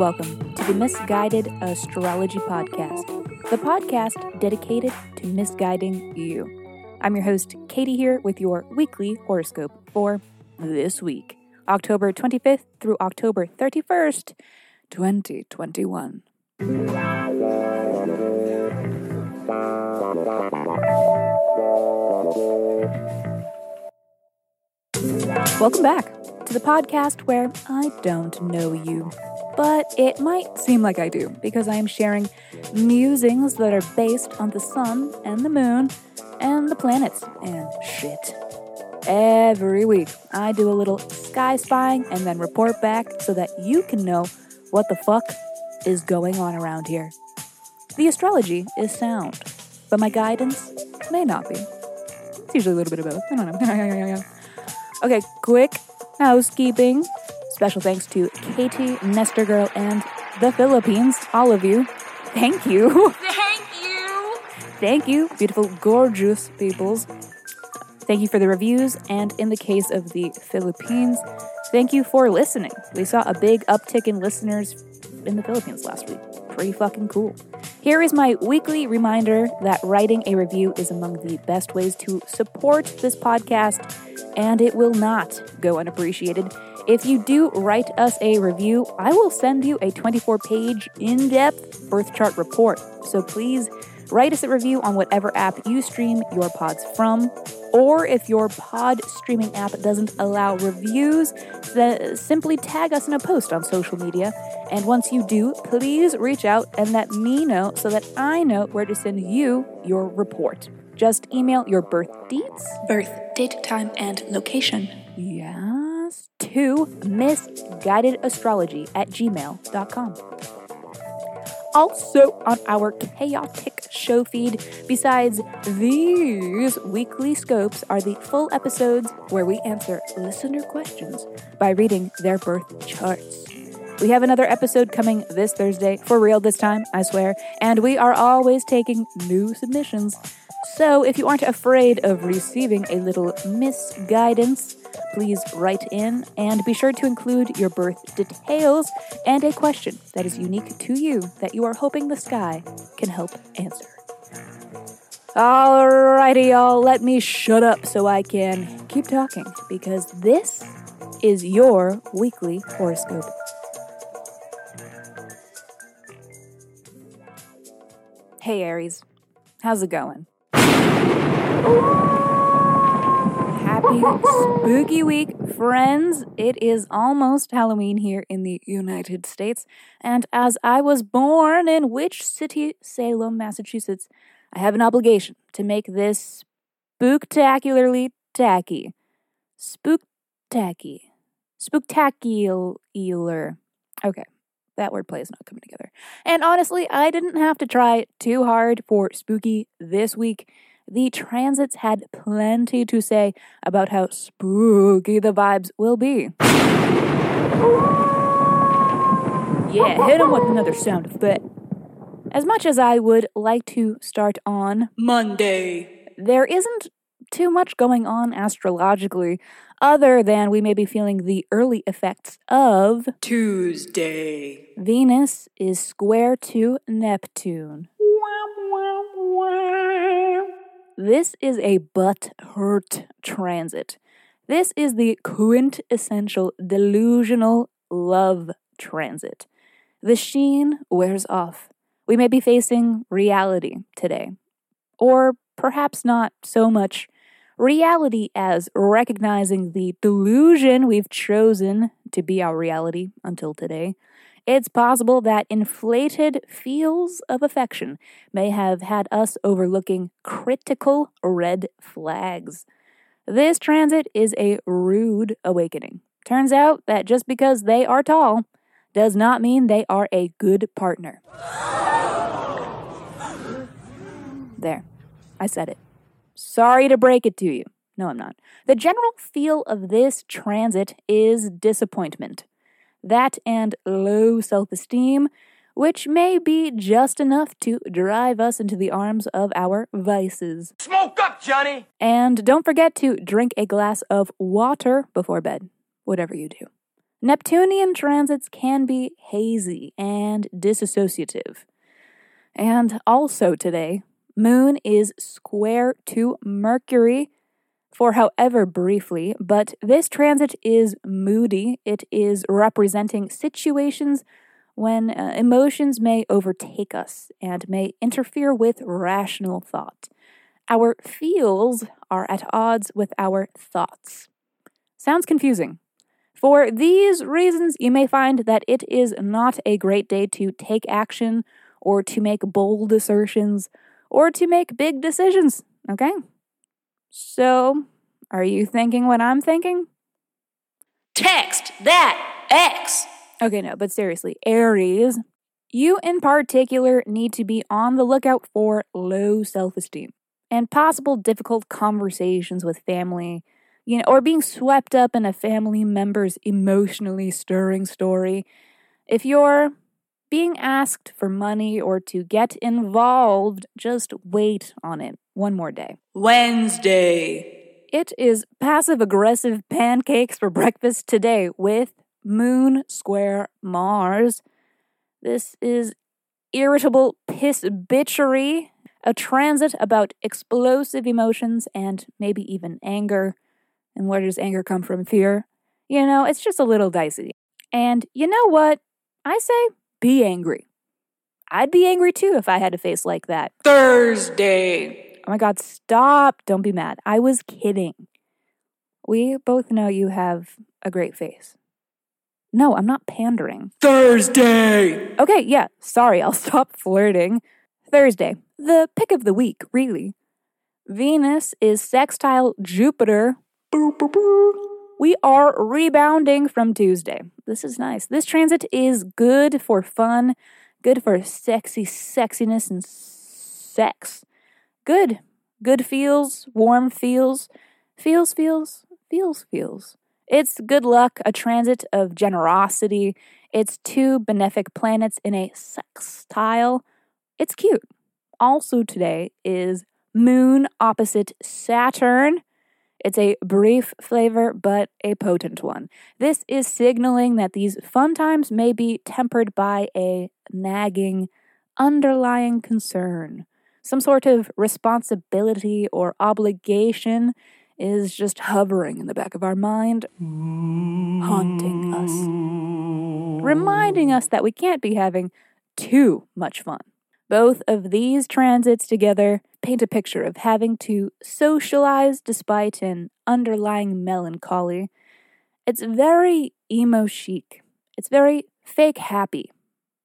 welcome to the Miss Guided Astrology Podcast, the podcast dedicated to misguiding you. I'm your host, Katie, here with your weekly horoscope for this week, October 25th through October 31st, 2021. Welcome back to the podcast where I don't know you, but it might seem like I do because I am sharing musings that are based on the sun and the moon and the planets and shit. Every week, I do a little sky spying and then report back so that you can know what the fuck is going on around here. The astrology is sound, but my guidance may not be. It's usually a little bit of both. I don't know. okay, quick housekeeping. Special thanks to Katie, Nestor Girl, and the Philippines. All of you. Thank you. Thank you. Thank you, beautiful, gorgeous peoples. Thank you for the reviews, and in the case of the Philippines, thank you for listening. We saw a big uptick in listeners in the Philippines last week. Pretty fucking cool. Here is my weekly reminder that writing a review is among the best ways to support this podcast, and it will not go unappreciated. If you do write us a review, I will send you a 24 page, in depth birth chart report. So please write us a review on whatever app you stream your pods from. Or if your pod streaming app doesn't allow reviews, then simply tag us in a post on social media. And once you do, please reach out and let me know so that I know where to send you your report. Just email your birth dates, birth date, time, and location. Yes, to misguidedastrology at gmail.com. Also, on our chaotic show feed, besides these weekly scopes, are the full episodes where we answer listener questions by reading their birth charts. We have another episode coming this Thursday, for real this time, I swear, and we are always taking new submissions. So if you aren't afraid of receiving a little misguidance, please write in and be sure to include your birth details and a question that is unique to you that you are hoping the sky can help answer. Alrighty, y'all, let me shut up so I can keep talking because this is your weekly horoscope. Hey, Aries, how's it going? Happy spooky week, friends. It is almost Halloween here in the United States. And as I was born in which city? Salem, Massachusetts. I have an obligation to make this spooktacularly tacky. Spooktacky. Spooktacular. Okay, that wordplay is not coming together. And honestly, I didn't have to try too hard for spooky this week the transits had plenty to say about how spooky the vibes will be. Yeah, hit him with another sound effect. As much as I would like to start on Monday, there isn't too much going on astrologically other than we may be feeling the early effects of Tuesday. Venus is square to Neptune. This is a butt hurt transit. This is the quintessential delusional love transit. The sheen wears off. We may be facing reality today. Or perhaps not so much reality as recognizing the delusion we've chosen to be our reality until today. It's possible that inflated feels of affection may have had us overlooking critical red flags. This transit is a rude awakening. Turns out that just because they are tall does not mean they are a good partner. There, I said it. Sorry to break it to you. No, I'm not. The general feel of this transit is disappointment that and low self esteem, which may be just enough to drive us into the arms of our vices. Smoke up, Johnny! And don't forget to drink a glass of water before bed, whatever you do. Neptunian transits can be hazy and disassociative. And also today, Moon is square to Mercury for however briefly, but this transit is moody. It is representing situations when uh, emotions may overtake us and may interfere with rational thought. Our feels are at odds with our thoughts. Sounds confusing. For these reasons, you may find that it is not a great day to take action or to make bold assertions or to make big decisions, okay? So, are you thinking what I'm thinking? Text that X. Okay, no, but seriously, Aries, you in particular need to be on the lookout for low self esteem and possible difficult conversations with family, you know, or being swept up in a family member's emotionally stirring story. If you're being asked for money or to get involved, just wait on it one more day. Wednesday. It is passive aggressive pancakes for breakfast today with Moon Square Mars. This is irritable piss bitchery, a transit about explosive emotions and maybe even anger. And where does anger come from? Fear? You know, it's just a little dicey. And you know what? I say be angry. I'd be angry too if I had a face like that. Thursday. Oh my God, stop. Don't be mad. I was kidding. We both know you have a great face. No, I'm not pandering. Thursday. Okay, yeah, sorry, I'll stop flirting. Thursday, the pick of the week, really. Venus is sextile Jupiter. We are rebounding from Tuesday. This is nice. This transit is good for fun, good for sexy sexiness and sex. Good. Good feels, warm feels, feels, feels, feels, feels. It's good luck, a transit of generosity. It's two benefic planets in a sextile. It's cute. Also, today is Moon opposite Saturn. It's a brief flavor, but a potent one. This is signaling that these fun times may be tempered by a nagging, underlying concern. Some sort of responsibility or obligation is just hovering in the back of our mind, haunting us, reminding us that we can't be having too much fun. Both of these transits together paint a picture of having to socialize despite an underlying melancholy. It's very emo chic. It's very fake happy.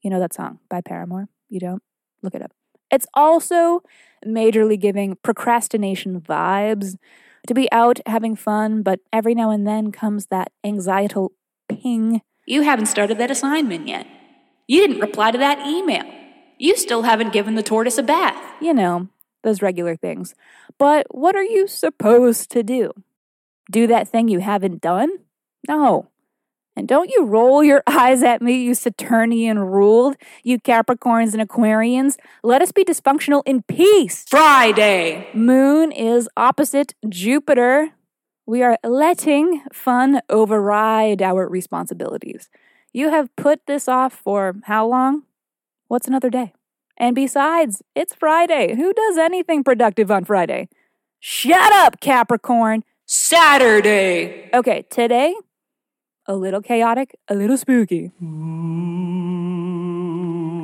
You know that song by Paramore? You don't? Look it up. It's also majorly giving procrastination vibes to be out having fun, but every now and then comes that anxietal ping. You haven't started that assignment yet. You didn't reply to that email. You still haven't given the tortoise a bath. You know, those regular things. But what are you supposed to do? Do that thing you haven't done? No. And don't you roll your eyes at me, you Saturnian ruled, you Capricorns and Aquarians. Let us be dysfunctional in peace. Friday. Moon is opposite Jupiter. We are letting fun override our responsibilities. You have put this off for how long? What's another day? And besides, it's Friday. Who does anything productive on Friday? Shut up, Capricorn. Saturday. Okay, today, a little chaotic, a little spooky.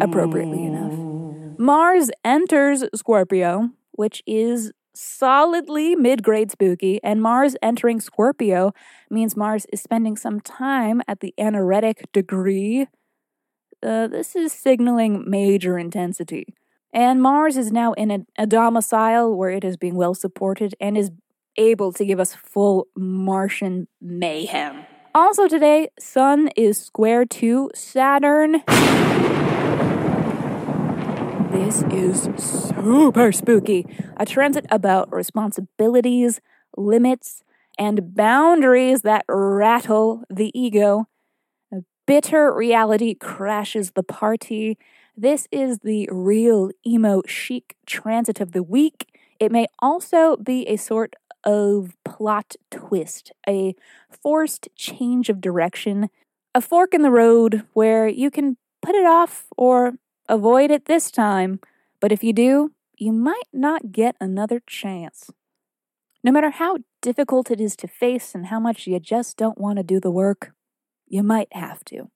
Appropriately enough. Mars enters Scorpio, which is solidly mid grade spooky, and Mars entering Scorpio means Mars is spending some time at the anaretic degree. Uh, this is signaling major intensity. And Mars is now in a, a domicile where it is being well supported and is able to give us full Martian mayhem. Also today, Sun is square to Saturn. This is super spooky. A transit about responsibilities, limits, and boundaries that rattle the ego. Bitter reality crashes the party. This is the real emo chic transit of the week. It may also be a sort of plot twist, a forced change of direction. a fork in the road where you can put it off or avoid it this time, but if you do, you might not get another chance. No matter how difficult it is to face and how much you just don't want to do the work, you might have to.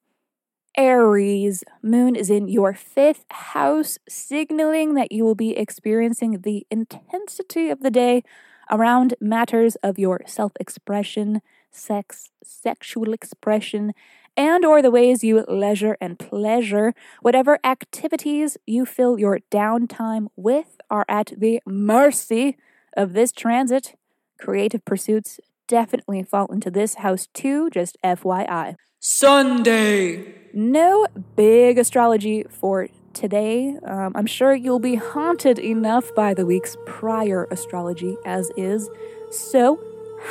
Aries, moon is in your fifth house, signaling that you will be experiencing the intensity of the day around matters of your self expression, sex, sexual expression, and or the ways you leisure and pleasure whatever activities you fill your downtime with are at the mercy of this transit creative pursuits definitely fall into this house too just fyi Sunday. no big astrology for today. Um, I'm sure you'll be haunted enough by the week's prior astrology as is. So,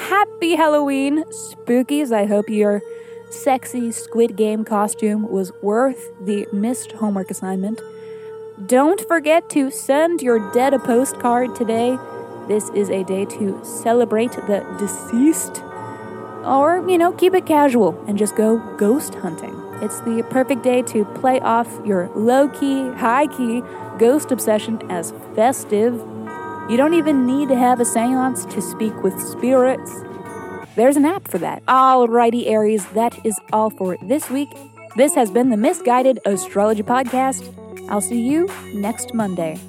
happy Halloween, spookies. I hope your sexy Squid Game costume was worth the missed homework assignment. Don't forget to send your dead a postcard today. This is a day to celebrate the deceased. Or, you know, keep it casual and just go ghost hunting. It's the perfect day to play off your low key, high key ghost obsession as festive. You don't even need to have a seance to speak with spirits. There's an app for that. Alrighty, Aries, that is all for this week. This has been the Miss Guided Astrology Podcast. I'll see you next Monday.